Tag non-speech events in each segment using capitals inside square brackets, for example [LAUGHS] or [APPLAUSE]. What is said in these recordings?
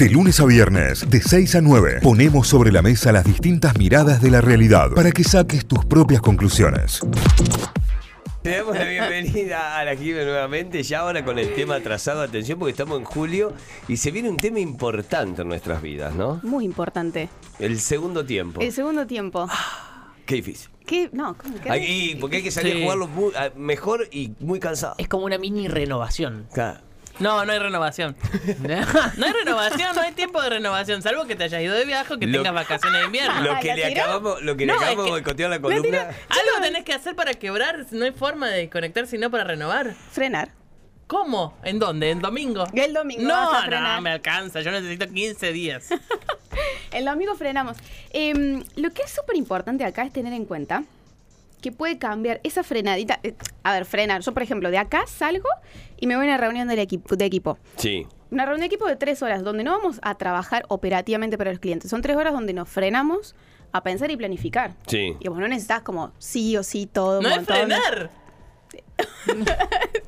De lunes a viernes, de 6 a 9, ponemos sobre la mesa las distintas miradas de la realidad para que saques tus propias conclusiones. Te damos la bienvenida a la Jive nuevamente, ya ahora con el tema atrasado, atención porque estamos en julio y se viene un tema importante en nuestras vidas, ¿no? Muy importante. El segundo tiempo. El segundo tiempo. Qué difícil. ¿Qué? No, ¿cómo que? Ahí, porque hay que salir Sí. a jugarlo muy- a- mejor y muy cansado. Es como una mini renovación. Claro. No, no hay renovación. [LAUGHS] No hay renovación, no hay tiempo de renovación, salvo que te hayas ido de viaje o que Lo- tengas vacaciones de invierno. Lo que ¿la le tiró? acabamos, lo que le No, es acabamos que- de boicotear la columna. Algo tenés que hacer para quebrar, no hay forma de conectar sino para renovar. Frenar. ¿Cómo? ¿En dónde? ¿En domingo? El domingo No, vas a no, me alcanza, yo necesito 15 días. [LAUGHS] El domingo frenamos. Em, lo que es súper importante acá es tener en cuenta que puede cambiar esa frenadita. eh, a ver, frenar. Yo, por ejemplo, de acá salgo y me voy a una reunión del equipo, de equipo. Sí. Una reunión de equipo de tres horas, donde no vamos a trabajar operativamente para los clientes. Son tres horas donde nos frenamos a pensar y planificar. Sí. Y vos no necesitas como sí o sí todo. un No es montón. [LAUGHS]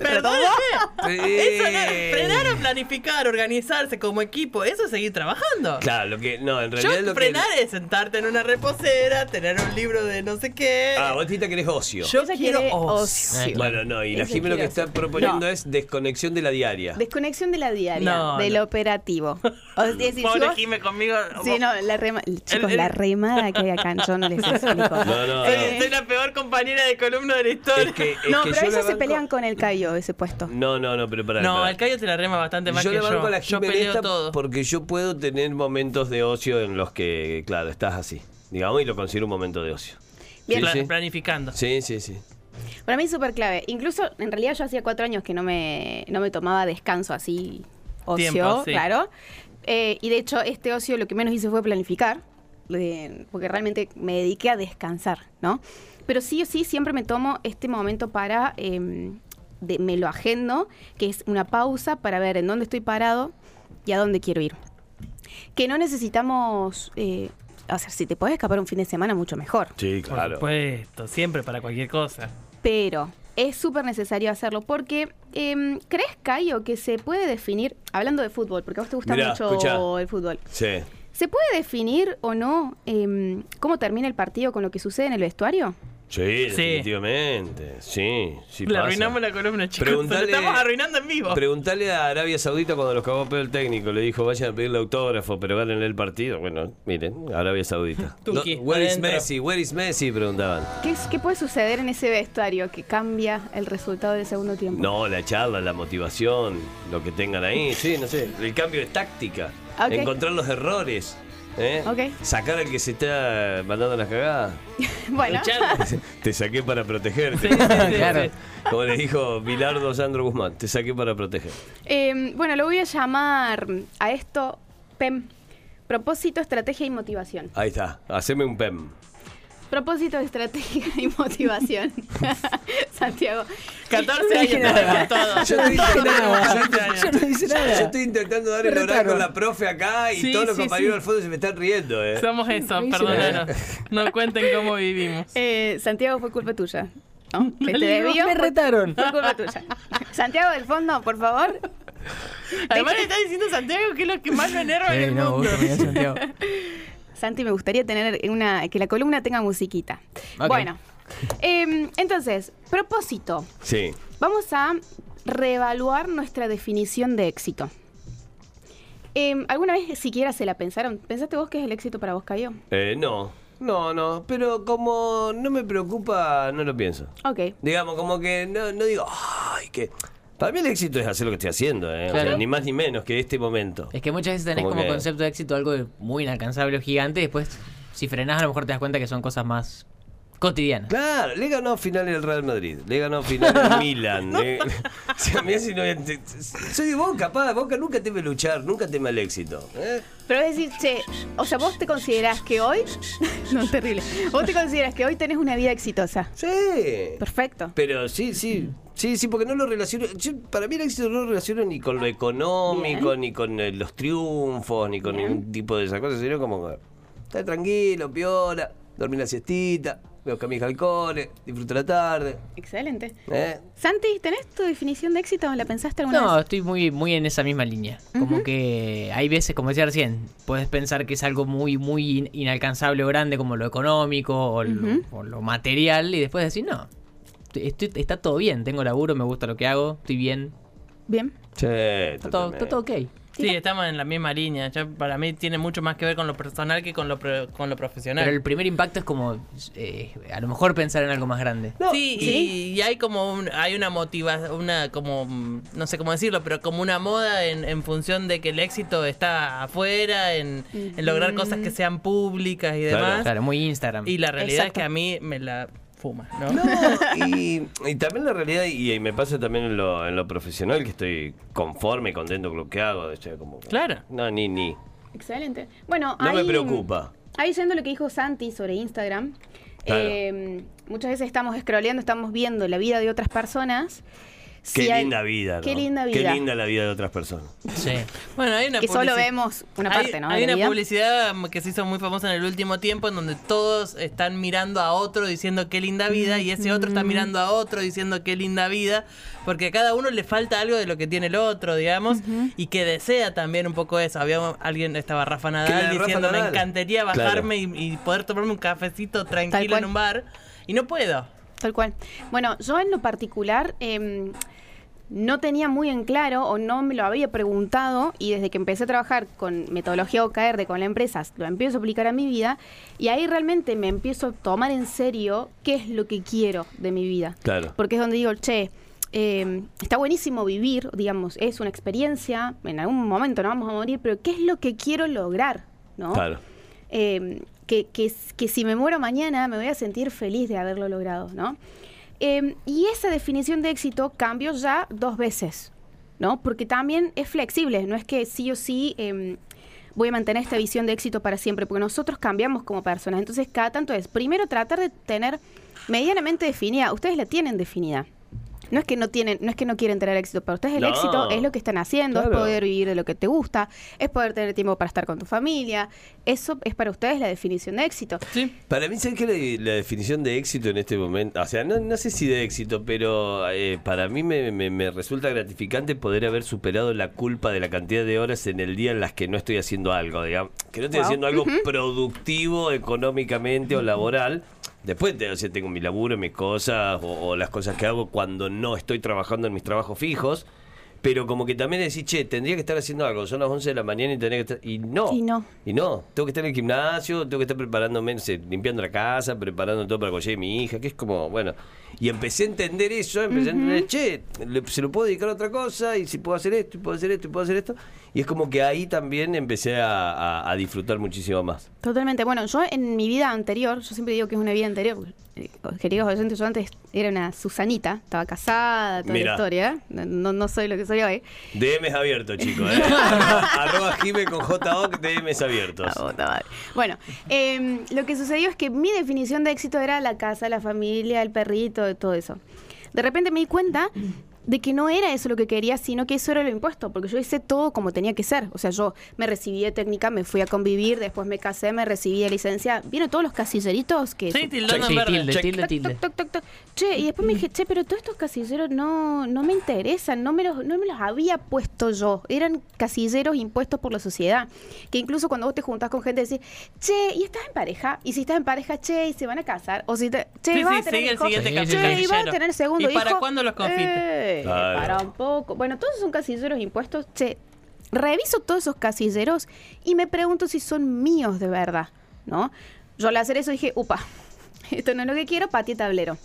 Eso no, frenar o planificar, organizarse como equipo, eso es seguir trabajando. Claro, lo que. No, en Yo realidad lo que. frenar es sentarte en una reposera, tener un libro de no sé qué. Ah, vos dijiste que eres ocio. Yo Ella quiero ocio. ocio. Bueno, no, y la Jimmy lo que está proponiendo No. es desconexión de la diaria. Desconexión de la diaria, No, del no. operativo. [LAUGHS] O sea, si Pobre vos- Jime conmigo. Sí, no, la rema, chicos, el- la remada que hay acá, yo no les [LAUGHS] explico. No, no, Soy, Eh, soy la peor compañera de columna de la historia. Es que, es no, que pero yo se banco- pelean con el Cayo, ese puesto. No, no, no, pero para. no, el Cayo te la rema bastante más yo que le banco yo. a la yo peleo esta todo. porque yo puedo tener momentos de ocio en los que, claro, estás así. Digamos, y lo considero un momento de ocio. Bien. Sí, Pla- sí. Planificando. Sí, sí, sí. Para mí es súper clave. Incluso, en realidad, yo hacía cuatro años que no me, no me tomaba descanso así, ocio, Tiempo, sí. claro. Eh, y de hecho, este ocio lo que menos hice fue planificar, eh, porque realmente me dediqué a descansar, ¿no? Pero sí o sí, siempre me tomo este momento para, eh, de- me lo agendo, que es una pausa para ver en dónde estoy parado y a dónde quiero ir. Que no necesitamos, eh, o sea, si te puedes escapar un fin de semana, mucho mejor. Sí, Por claro. supuesto, siempre para cualquier cosa. pero es súper necesario hacerlo porque em, ¿crees, Cayo, que se puede definir, hablando de fútbol, porque a vos te gusta Mirá, mucho escuchá. el fútbol, Sí. ¿Se puede definir o no em, cómo termina el partido con lo que sucede en el vestuario? Sí, definitivamente. Sí, sí Le pasa. arruinamos la columna, chicos. Preguntale- Lo estamos arruinando en vivo. Preguntale a Arabia Saudita cuando los cagó a pedo el técnico. Le dijo, vayan a pedirle autógrafo, pero ganen el partido. Bueno, miren, Arabia Saudita. [LAUGHS] No, where is. Messi? Where is Messi? Preguntaban. ¿Qué, es- ¿Qué puede suceder en ese vestuario que cambia el resultado del segundo tiempo? No, la charla, la motivación, lo que tengan ahí. Sí, no sé. El cambio de táctica. Ok. Encontrar los errores. ¿eh? Sacar al que se está mandando las cagadas. [LAUGHS] Bueno, Te saqué para protegerte. Sí, sí, sí, Claro. sí. Como le dijo Bilardo Sandro Guzmán, te saqué para proteger. em, bueno, lo voy a llamar a esto PEM, propósito, estrategia y motivación. Ahí está, haceme un PEM. Propósito, estrategia y motivación. [LAUGHS] Santiago. 14 años todos. Yo estoy, nada. yo- Yo no hice nada. yo estoy intentando dar el oral con la profe acá y Sí, todos los sí, compañeros sí. al fondo se me están riendo, eh. Somos eso, No perdónanos. No cuenten cómo vivimos. Eh, Santiago fue culpa tuya. ¿no? [LAUGHS] Que te debió. Me retaron. Fue culpa tuya. [LAUGHS] Santiago del fondo, por favor. Además le está diciendo Santiago que es lo que más me enerva en el no, mundo. Santi, me gustaría tener una que la columna tenga musiquita. Bueno, em, entonces, propósito. Sí. Vamos a reevaluar nuestra definición de éxito. Em, ¿Alguna vez siquiera se la pensaron? ¿Pensaste vos que es el éxito para vos, Cayo? Eh, no, no, no, pero como no me preocupa, no lo pienso. Ok. Digamos, como que no, no digo, ay, que... Para mí el éxito es hacer lo que estoy haciendo, eh. O sea, ni más ni menos que este momento. Es que muchas veces tenés Como como, que- concepto de éxito algo muy inalcanzable o gigante, y después, si frenás, a lo mejor te das cuenta que son cosas más cotidianas. Claro, le ganó final el Real Madrid, le ganó final el [LAUGHS] Milan. le- o sea, mirá si no- soy de Boca, pa, Boca nunca teme luchar, nunca teme el éxito. ¿eh? Pero es decir, che, o sea, vos te considerás que hoy. [LAUGHS] no, terrible. Vos te considerás que hoy tenés una vida exitosa. Sí. Perfecto. Pero sí, sí, sí, sí, porque no lo relaciono. yo- para mí el éxito no lo relaciono ni con lo económico, Bien. ni con eh, los triunfos, ni con Bien. ningún tipo de esas cosas, sino como estar tranquilo, piola, dormir la siestita, veo mis halcones, disfruto la tarde. Excelente. ¿eh? Santi, ¿tenés tu definición de éxito? ¿La pensaste alguna No, vez? estoy muy, muy en esa misma línea. Como que hay veces, como decía recién, puedes pensar que es algo muy, muy in- inalcanzable o grande como lo económico o, lo, o lo material y después decir, no, estoy- está todo bien, tengo laburo, me gusta lo que hago, estoy bien, Bien. Sí, está todo, está todo ok. Sí, estamos en la misma línea. Ya para mí tiene mucho más que ver con lo personal que con lo, pro- con lo profesional. Pero el primer impacto es como, eh, a lo mejor pensar en algo más grande. sí, Y, y hay como un- hay una motivación, una como, mm, no sé cómo decirlo, pero como una moda en, en función de que el éxito está afuera, en, en lograr cosas que sean públicas y Claro. demás. Claro, muy Instagram. Y la realidad Exacto. es que a mí me la fuma, ¿no? No, [LAUGHS] y, y también la realidad, y, y me pasa también en lo, en lo profesional, que estoy conforme, contento con lo que hago. o sea, como, Claro. No, ni, ni. Excelente. Bueno, No me ahí- preocupa. Ahí yendo lo que dijo Santi sobre Instagram. Claro. eh, muchas veces estamos scrolleando, estamos viendo la vida de otras personas. Qué linda vida, ¿no? Qué linda Qué vida. linda la vida de otras personas. Sí. Bueno, hay una Que solo vemos una Hay- parte, ¿no? Hay una vida. publicidad que se hizo muy famosa en el último tiempo en donde todos están mirando a otro diciendo qué linda vida y ese otro está mirando a otro diciendo qué linda vida porque a cada uno le falta algo de lo que tiene el otro, digamos, y que desea también un poco eso. Había alguien, estaba Rafa ¿Qué Nadal Rafa diciendo me encantaría Claro. bajarme y, y poder tomarme un cafecito tranquilo en un bar y no puedo. Tal cual. Bueno, yo en lo particular eh, no tenía muy en claro o no me lo había preguntado y desde que empecé a trabajar con metodología OKR de con la empresa, lo empiezo a aplicar a mi vida y ahí realmente me empiezo a tomar en serio qué es lo que quiero de mi vida. Claro. Porque es donde digo, che, eh, está buenísimo vivir, digamos, es una experiencia, en algún momento nos vamos a morir, pero ¿qué es lo que quiero lograr? ¿no? Claro. eh, que, que, que si me muero mañana me voy a sentir feliz de haberlo logrado, ¿no? Eh, y esa definición de éxito cambió ya dos veces, ¿no? Porque también es flexible, no es que sí o sí eh, voy a mantener esta visión de éxito para siempre, porque nosotros cambiamos como personas. Entonces, cada tanto es, primero tratar de tener medianamente definida, ustedes la tienen definida. No es que no tienen, no es que no quieren tener éxito, para ustedes el No. éxito es lo que están haciendo, Claro. es poder vivir de lo que te gusta, es poder tener tiempo para estar con tu familia. Eso es para ustedes la definición de éxito. Sí. Para mí, ¿sabes qué la, la definición de éxito en este momento? O sea, no, no sé si de éxito, pero eh, para mí me, me- me resulta gratificante poder haber superado la culpa de la cantidad de horas en el día en las que no estoy haciendo algo, digamos. Que no estoy Wow. haciendo algo productivo económicamente o laboral. Después o sea, tengo mi laburo, mis cosas o, o las cosas que hago cuando no estoy trabajando en mis trabajos fijos. Pero como que también decís, che, tendría que estar haciendo algo, son las 11 de la mañana y tendría que estar... Y no. Y no. Y no, tengo que estar en el gimnasio, tengo que estar preparándome, no sé, limpiando la casa, preparando todo para que llegue mi hija, que es como, bueno. Y empecé a entender eso, empecé a entender, che, le- se lo puedo dedicar a otra cosa, y si puedo hacer esto, y puedo hacer esto, y puedo hacer esto. Y es como que ahí también empecé a, a- a disfrutar muchísimo más. Totalmente. Bueno, yo en mi vida anterior, yo siempre digo que es una vida anterior, porque, eh, queridos oyentes, yo antes era una Susanita, estaba casada, toda Mirá. la historia, no, no soy lo que soy hoy. DMs abiertos, chicos, ¿eh? [LAUGHS] arroba, Jime con JO, DMs abiertos. Madre. Bueno, eh, lo que sucedió es que mi definición de éxito era la casa, la familia, el perrito, todo eso. De repente me di cuenta de que no era eso lo que quería, sino que eso era lo impuesto, porque yo hice todo como tenía que ser. O sea, yo me recibí de técnica, me fui a convivir, después me casé, me recibí de licencia. ¿Vieron todos los casilleritos que Sí, en Sí, verde. tilde, tilde, tilde. toc, toc, toc, toc. Che, y después me dije, che, pero todos estos casilleros no, no me interesan, no me, los, no me los había puesto yo. Eran casilleros impuestos por la sociedad. Que incluso cuando vos te juntás con gente decís, che, ¿y estás en pareja? Y si estás en pareja, che, ¿y se van a casar? O si te, che, Sí, vas sí, a tener sigue el hijos? siguiente. Che, y vas a tener segundo ¿Y para cuándo los confites? Eh, Claro. Para un poco. Bueno, todos son casilleros impuestos. Che, reviso todos esos casilleros y me pregunto si son míos de verdad, ¿no? Yo al hacer eso dije, upa, [LAUGHS] esto no es lo que quiero, patio tablero.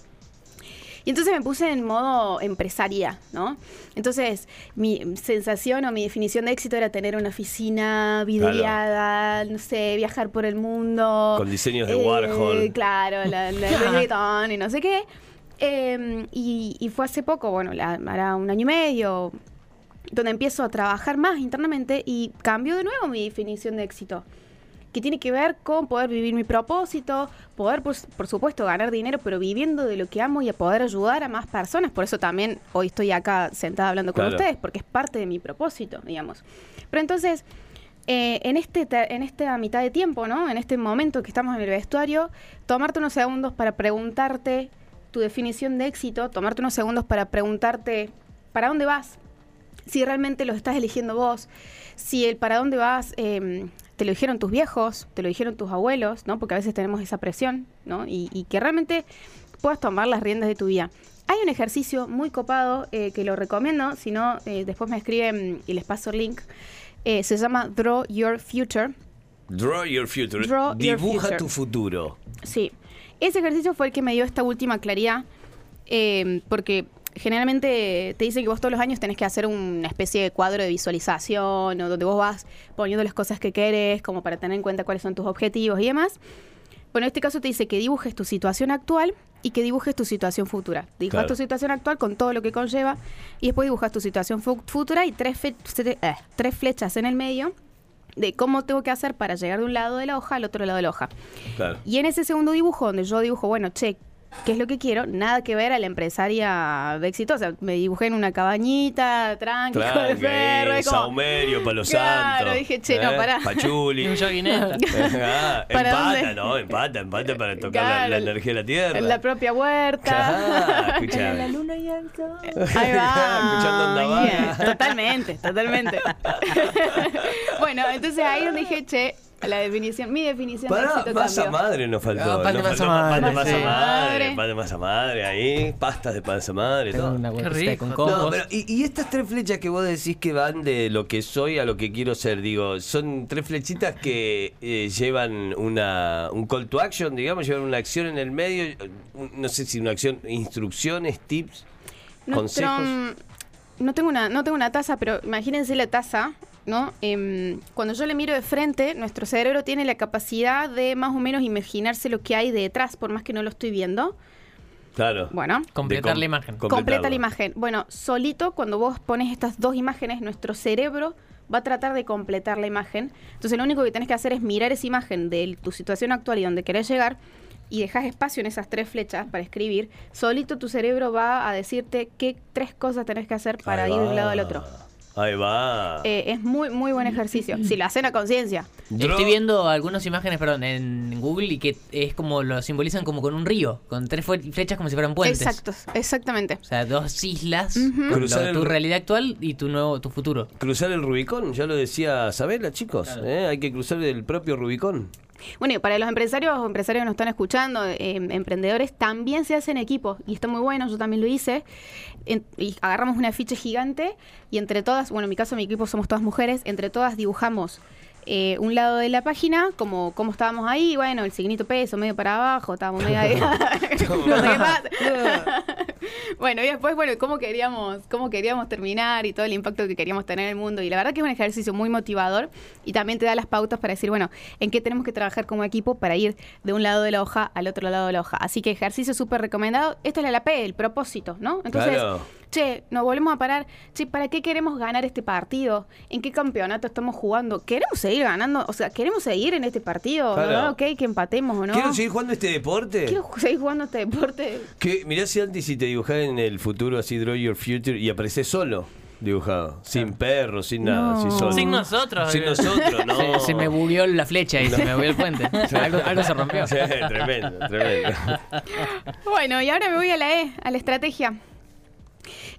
Y entonces me puse en modo empresaria, ¿no? Entonces, mi sensación o mi definición de éxito era tener una oficina videada, no sé, viajar por el mundo. Con diseños de Warhol. Claro, la, la Vuitton [LAUGHS] y no sé qué. Eh, y, y fue hace poco, bueno, la- hará un año y medio, donde empiezo a trabajar más internamente y cambio de nuevo mi definición de éxito que tiene que ver con poder vivir mi propósito, poder, por, por supuesto, ganar dinero, pero viviendo de lo que amo y a poder ayudar a más personas. Por eso también hoy estoy acá sentada hablando con Claro. ustedes, porque es parte de mi propósito, digamos. Pero entonces, eh, en, este, te- en esta mitad de tiempo, ¿no? En este momento que estamos en el vestuario, tomarte unos segundos para preguntarte tu definición de éxito, tomarte unos segundos para preguntarte para dónde vas, si realmente lo estás eligiendo vos, si el para dónde vas eh, te lo dijeron tus viejos, te lo dijeron tus abuelos, ¿no? Porque a veces tenemos esa presión, ¿no? Y, y que realmente puedas tomar las riendas de tu vida. Hay un ejercicio muy copado eh, que lo recomiendo, si no, eh, después me escriben y les paso el link. Eh, se llama Draw Your Future. Draw your future. Draw your Dibuja future. tu futuro. Sí, ese ejercicio fue el que me dio esta última claridad, eh, porque generalmente te dicen que vos todos los años tenés que hacer una especie de cuadro de visualización, o donde vos vas poniendo las cosas que querés, como para tener en cuenta cuáles son tus objetivos y demás. Bueno, en este caso te dice que dibujes tu situación actual y que dibujes tu situación futura. Dibujas Claro. tu situación actual con todo lo que conlleva y después dibujas tu situación fu- futura y tres, fe- eh, tres flechas en el medio de cómo tengo que hacer para llegar de un lado de la hoja al otro lado de la hoja. Claro. Y en ese segundo dibujo, donde yo dibujo, bueno, che, ¿qué es lo que quiero? Nada que ver a la empresaria exitosa. Me dibujé en una cabañita, tranqui, con el perro. Tranqui, es como- Saumerio, Palo Claro, Santo. dije, che, no, pará. Pachuli. Un joguineta. [LAUGHS] Ah, [LAUGHS] ¿Para empata, dónde? ¿no? Empata, empata para tocar la- Claro, la, energía de la tierra. En la propia huerta. Ah, [LAUGHS] escuchame. luna y el sol. Ahí va. Escuchando Vaga. Totalmente, totalmente. bueno, entonces ahí dije, che, la definición, mi definición de Pará, éxito masa cambió. madre nos faltó. Ah, pan de Nos masa faltó madre, Pan de masa sí. madre, pan de masa madre ahí, pastas de masa madre, Tengo todo. una Qué con No, compost. No, pero y, y estas tres flechas que vos decís que van de lo que soy a lo que quiero ser, digo, son tres flechitas que eh, llevan una un call to action, digamos, llevan una acción en el medio, no sé si una acción, instrucciones, tips, Nuestro, consejos. mm, no tengo una, no tengo una taza, pero imagínense la taza, ¿no? Em, cuando yo le miro de frente, nuestro cerebro tiene la capacidad de más o menos imaginarse lo que hay detrás, por más que no lo estoy viendo. Claro. Bueno, Completar com- la imagen. completa la imagen. Bueno, solito cuando vos pones estas dos imágenes, nuestro cerebro va a tratar de completar la imagen. Entonces lo único que tenés que hacer es mirar esa imagen de tu situación actual y donde querés llegar y dejas espacio en esas tres flechas para escribir. Solito tu cerebro va a decirte qué tres cosas tenés que hacer para ir de un lado al otro. Ahí va. Eh, es muy, muy buen ejercicio. Si lo hacen a conciencia. Estoy viendo algunas imágenes, perdón, en Google y que es como lo simbolizan como con un río, con tres flechas como si fueran puentes. Exacto, exactamente. O sea, dos islas, Cruzar lo- el- tu realidad actual y tu nuevo, tu futuro. Cruzar el Rubicón, ya lo decía Sabela, chicos. Claro. ¿eh? Hay que cruzar el propio Rubicón. Bueno, y para los empresarios o empresarios que nos están escuchando, eh, emprendedores, también se hacen equipos y está muy bueno, yo también lo hice. En- y agarramos una ficha gigante y entre todas, bueno, en mi caso, mi equipo somos todas mujeres, entre todas dibujamos eh, un lado de la página, como, como estábamos ahí, bueno, el signito peso, medio para abajo, estábamos medio ahí. no sé qué pasa. [LAUGHS] bueno, y después, bueno, cómo queríamos, cómo queríamos terminar y todo el impacto que queríamos tener en el mundo. Y la verdad que es un ejercicio muy motivador y también te da las pautas para decir, bueno, en qué tenemos que trabajar como equipo para ir de un lado de la hoja al otro lado de la hoja. Así que ejercicio súper recomendado. Esto es la P, el propósito, ¿no? Entonces, Claro. Che, nos volvemos a parar. Che, ¿para qué queremos ganar este partido? ¿En qué campeonato estamos jugando? ¿Queremos seguir ganando? O sea, ¿queremos seguir en este partido? Claro. ¿No? Ok, que empatemos o no. ¿Quiero seguir jugando este deporte? Quiero seguir jugando este deporte. Que, mirá si antes si te dibujás en el futuro así, Draw Your Future, y apareces solo dibujado. Sin perro, sin nada, No. así solo. Sin nosotros. Sin nosotros, no. Se, se me bugueó la flecha y se me bugueó el puente. [LAUGHS] algo, algo se rompió. Sí, tremendo, tremendo. Bueno, y ahora me voy a la E, a la estrategia.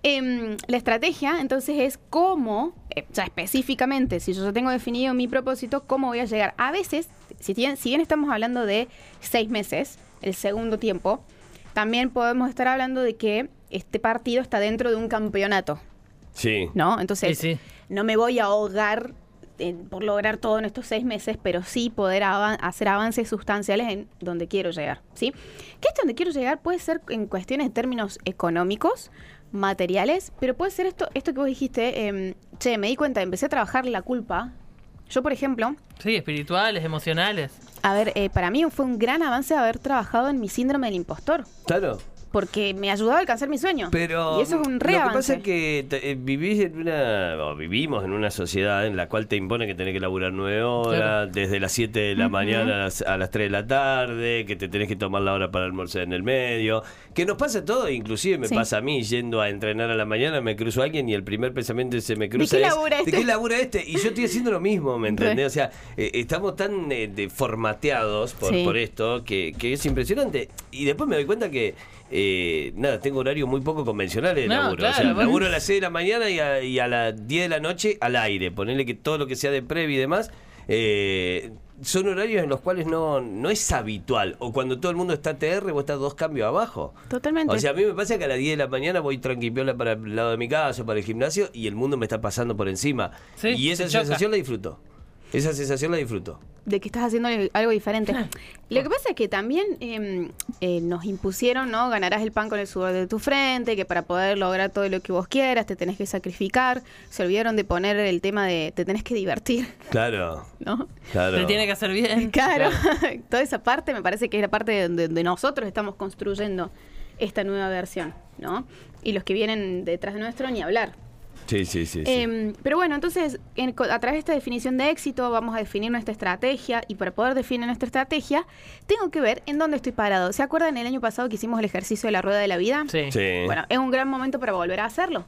Em, la estrategia, entonces, es cómo, eh, ya específicamente, si yo ya tengo definido mi propósito, cómo voy a llegar. A veces, si bien, si bien estamos hablando de seis meses, el segundo tiempo, también podemos estar hablando de que este partido está dentro de un campeonato, Sí. ¿no? Entonces, Sí, sí. no me voy a ahogar en- por lograr todo en estos seis meses, pero sí poder avan- hacer avances sustanciales en donde quiero llegar, ¿sí? Que esto donde quiero llegar puede ser en cuestiones de términos económicos, materiales, pero puede ser esto, esto que vos dijiste, em, che, me di cuenta, empecé a trabajar la culpa. Yo, por ejemplo, Sí, espirituales, emocionales. a ver, eh, para mí fue un gran avance haber trabajado en mi síndrome del impostor. Claro. Porque me ayudaba a alcanzar mi sueño. Pero y eso es un re lo que pasa es que te- eh, vivís en una, o vivimos en una sociedad en la cual te impone que tenés que laburar nueve horas, Claro. desde las 7 de la mañana a las, a las 3 de la tarde, que te tenés que tomar la hora para almorzar en el medio, que nos pasa a todos, inclusive me Sí. pasa a mí yendo a entrenar a la mañana, me cruzo a alguien y el primer pensamiento que se me cruza qué es, labura ¿de este? qué labura este? Y yo estoy haciendo lo mismo, ¿me [LAUGHS] entendés? Re. O sea, eh, estamos tan eh, de- formateados por, Sí. por esto que, que es impresionante. Y después me doy cuenta que, eh, nada, tengo horario muy poco convencionales de No, laburo. claro, o sea, laburo a las 6 de la mañana y a, y a las 10 de la noche al aire. Ponerle que todo lo que sea de previa y demás. eh, son horarios en los cuales no, no es habitual. O cuando todo el mundo está TR, vos estás dos cambios abajo. Totalmente. O sea, a mí me pasa que a las 10 de la mañana voy tranquipiola para el lado de mi casa, para el gimnasio, y el mundo me está pasando por encima. Sí, y esa choca. sensación la disfruto. Esa sensación la disfruto. de que estás haciendo algo diferente. Lo que pasa es que también eh, eh, nos impusieron, ¿no? Ganarás el pan con el sudor de tu frente, que para poder lograr todo lo que vos quieras te tenés que sacrificar. Se olvidaron de poner el tema de te tenés que divertir, Claro, [LAUGHS] ¿no? claro. Te tiene que hacer bien. Claro, [LAUGHS] toda esa parte me parece que es la parte donde, donde nosotros estamos construyendo esta nueva versión, ¿no? Y los que vienen detrás de nuestro, ni hablar. Sí, sí, sí. sí. Em, pero bueno, entonces, en- co- a través de esta definición de éxito, vamos a definir nuestra estrategia y para poder definir nuestra estrategia, tengo que ver en dónde estoy parado. ¿Se acuerdan el año pasado que hicimos el ejercicio de la rueda de la vida? Sí. Sí. Bueno, es un gran momento para volver a hacerlo.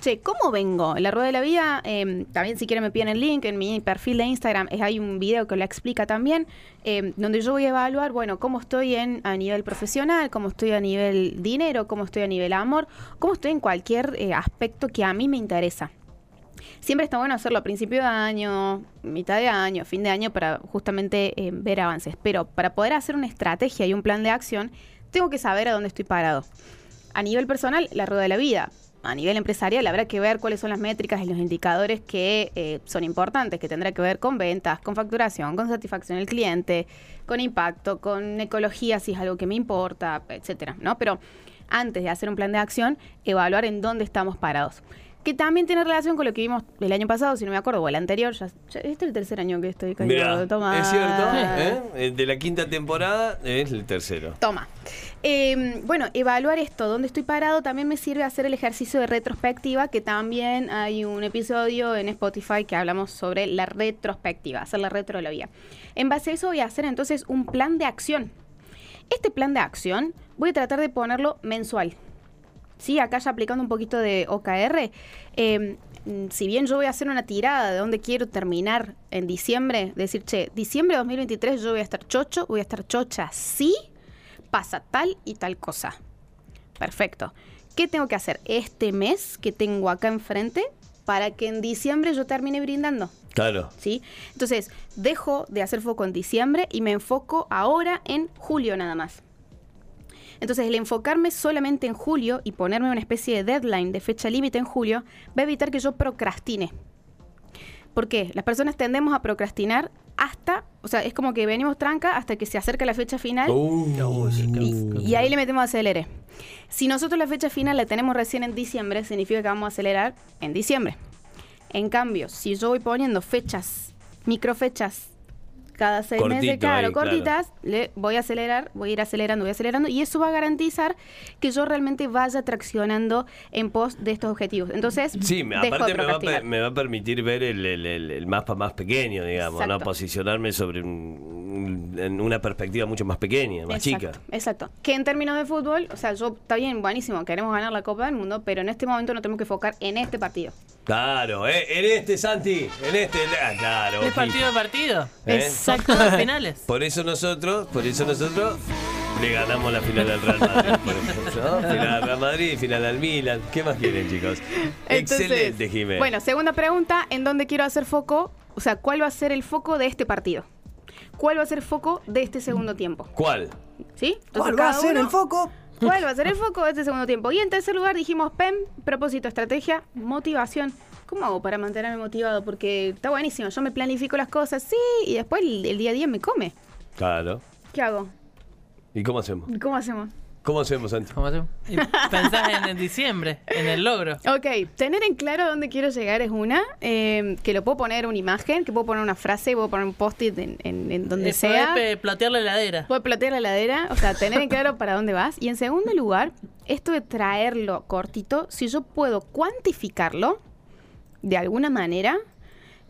Che, ¿cómo vengo? En la rueda de la vida, em, también si quieren me piden el link, en mi perfil de Instagram es, hay un video que lo explica también, em, donde yo voy a evaluar, bueno, cómo estoy en, a nivel profesional, cómo estoy a nivel dinero, cómo estoy a nivel amor, cómo estoy en cualquier eh, aspecto que a mí me interesa. Siempre está bueno hacerlo a principio de año, mitad de año, fin de año, para justamente eh, ver avances. Pero para poder hacer una estrategia y un plan de acción, tengo que saber a dónde estoy parado. A nivel personal, la rueda de la vida. A nivel empresarial, habrá que ver cuáles son las métricas y los indicadores que eh, son importantes, que tendrá que ver con ventas, con facturación, con satisfacción del cliente, con impacto, con ecología, si es algo que me importa, etcétera, ¿no? Pero antes de hacer un plan de acción, evaluar en dónde estamos parados. Que también tiene relación con lo que vimos el año pasado, si no me acuerdo, o el anterior. Ya, ya- este es el tercer año que estoy cayendo. Toma. es cierto, ¿eh? Eh, de la quinta temporada es el tercero. Toma. Eh, bueno, evaluar esto, dónde estoy parado, también me sirve hacer el ejercicio de retrospectiva, que también hay un episodio en Spotify que hablamos sobre la retrospectiva, hacer la retro de la vida. En base a eso voy a hacer entonces un plan de acción. Este plan de acción voy a tratar de ponerlo mensual. Sí, acá ya aplicando un poquito de OKR. eh, mm, si bien yo voy a hacer una tirada de dónde quiero terminar en diciembre, decir, che, diciembre de 2023 yo voy a estar chocho, voy a estar chocha, sí, pasa tal y tal cosa. Perfecto. ¿Qué tengo que hacer este mes que tengo acá enfrente para que en diciembre yo termine brindando? Claro. ¿sí? Entonces, dejo de hacer foco en diciembre y me enfoco ahora en julio nada más. Entonces, el enfocarme solamente en julio y ponerme una especie de deadline de fecha límite en julio va a evitar que yo procrastine. ¿Por qué? Las personas tendemos a procrastinar hasta, o sea, es como que venimos tranca hasta que se acerca la fecha final Uh, y, y ahí le metemos acelere. Si nosotros la fecha final la tenemos recién en diciembre, significa que vamos a acelerar en diciembre. En cambio, si yo voy poniendo fechas, microfechas, cada seis meses, claro, ahí, claro. cortitas, le voy a acelerar, voy a ir acelerando, voy acelerando, y eso va a garantizar que yo realmente vaya traccionando en pos de estos objetivos. Entonces, Sí, de aparte me va, a, procrastinar. pe- me va a permitir ver el, el- el- el mapa más pequeño, digamos, ¿no? Posicionarme sobre un- un- en una perspectiva mucho más pequeña, más Exacto, chica. Exacto. Que en términos de fútbol, o sea, yo está bien, buenísimo, queremos ganar la Copa del Mundo, pero en este momento no tenemos que enfocar en este partido. Claro, eh, en este, Santi, en este, ah, claro. Es partido a partido. ¿Eh? Son todos [LAUGHS] finales. Por eso nosotros, por eso nosotros le ganamos la final al Real Madrid, por ejemplo, ¿no? [LAUGHS] Final al Real Madrid, final al Milan. ¿Qué más quieren, chicos? Entonces, Excelente, Jiménez. Bueno, segunda pregunta, ¿en dónde quiero hacer foco? O sea, ¿cuál va a ser el foco de este partido? ¿Cuál va a ser el foco de este segundo tiempo? ¿Cuál? ¿Sí? Entonces, ¿Cuál va a ser uno- el foco? ¿Cuál va a ser el foco de este segundo tiempo? Y en tercer lugar dijimos PEM, propósito, estrategia, motivación. ¿Cómo hago para mantenerme motivado? Porque está buenísimo, yo me planifico las cosas, sí, y después el, el día a día me come. Claro. ¿Qué hago? ¿Y cómo hacemos? ¿Cómo hacemos? ¿Cómo hacemos, Santi? ¿Cómo hacemos? Pensás en, en diciembre, en el logro. Ok, tener en claro dónde quiero llegar es una, eh, que lo puedo poner una imagen, que puedo poner una frase, puedo poner un post-it en, en- en donde Eh, sea. platear la heladera. Puedo platear la heladera, o sea, tener en claro para dónde vas. Y en segundo lugar, esto de traerlo cortito, si yo puedo cuantificarlo de alguna manera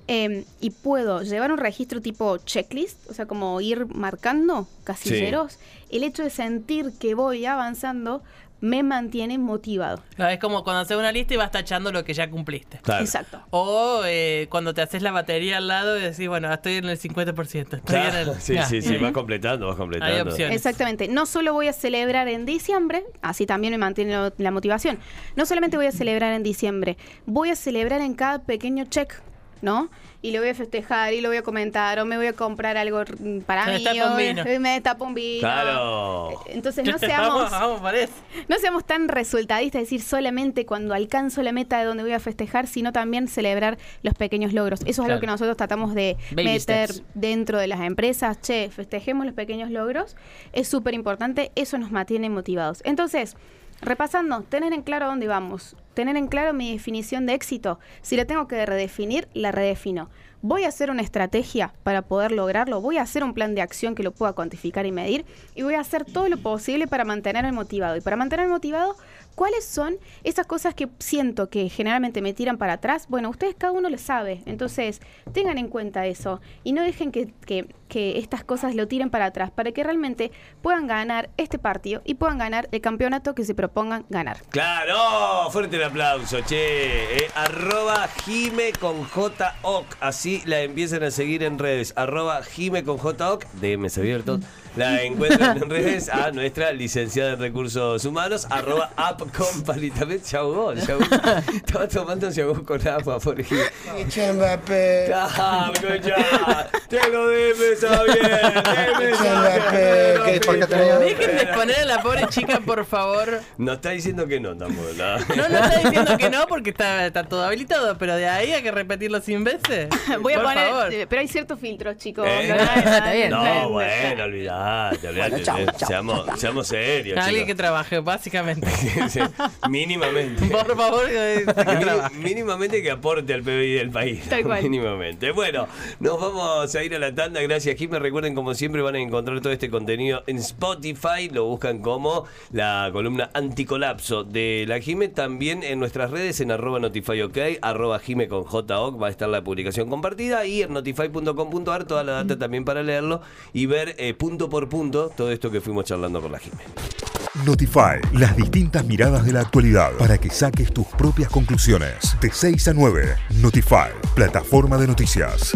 eh, y puedo llevar un registro tipo checklist, o sea, como ir marcando casilleros, el hecho de sentir que voy avanzando me mantiene motivado. Claro, Es como cuando haces una lista y vas tachando lo que ya cumpliste. Claro. Exacto. O eh, cuando te haces la batería al lado y decís, bueno, estoy en el 50%. Estoy Claro, en el... [LAUGHS] Sí, sí, sí, vas completando, vas completando. Hay opciones. Exactamente. No solo voy a celebrar en diciembre, así también me mantiene lo- la motivación. No solamente voy a celebrar en diciembre, voy a celebrar en cada pequeño check, ¿no? Y lo voy a festejar y lo voy a comentar o me voy a comprar algo mm, para mí. vino. [LAUGHS] me destapa un vino. Claro. Entonces no [LAUGHS] seamos, vamos, vamos, no seamos tan resultadistas, es decir, solamente cuando alcanzo la meta de donde voy a festejar, sino también celebrar los pequeños logros. Eso es algo Claro. que nosotros tratamos de Baby meter steps. dentro de las empresas. Che, festejemos los pequeños logros. Es súper importante, eso nos mantiene motivados. Entonces, repasando, tener en claro a dónde vamos, tener en claro mi definición de éxito. Si la tengo que redefinir, la redefino. Voy a hacer una estrategia para poder lograrlo, voy a hacer un plan de acción que lo pueda cuantificar y medir y voy a hacer todo lo posible para mantenerme motivado. Y para mantenerme motivado, ¿cuáles son esas cosas que siento que generalmente me tiran para atrás? Bueno, ustedes cada uno lo sabe, entonces tengan en cuenta eso y no dejen que, que- estas cosas lo tiren para atrás para que realmente puedan ganar este partido y puedan ganar el campeonato que se propongan ganar. Claro, fuerte el aplauso, che. Eh, arroba Jime con J-Oc. Así la empiezan a seguir en redes. Arroba Jime con J-Oc. DMs abiertos. La encuentran en redes a nuestra licenciada en recursos humanos. Arroba Appcompany. También se ahogó, se ahogó. Estaba tomando se ahogó con agua, por ejemplo. Ya. ¿qué- por qué tenía- Dejen de exponer a la pobre chica, por favor. No está diciendo que no, tampoco. No. No, no está diciendo que no porque está, está todo habilitado, pero de ahí hay que repetirlo 100 veces. Voy a por poner, favor. eh, pero hay ciertos filtros, chicos. ¿Eh? No, Está bien. no, no, No, olvidate. Bueno, eh, chao, seamos, seamos serios. Alguien que trabaje, básicamente. [LAUGHS] Sí, mínimamente. [LAUGHS] Por favor, que trabaje. mínimamente que aporte al PBI del país. Tal cual. [LAUGHS] Mínimamente. Bueno, nos vamos a ir a la tanda. Gracias, Jimmy. Recuerden, como siempre, van a encontrar todo este contenido en Spotify. Lo buscan como la columna anticolapso de la Jime. También en nuestras redes, en arroba notifyok, arroba Jime con JOC, va a estar la publicación compartida. Y en notify.com.ar, toda la data también para leerlo y ver eh, punto por punto todo esto que fuimos charlando con la Jime. Notify, las distintas miradas de la actualidad para que saques tus propias conclusiones. De 6 a 9, Notify, plataforma de noticias.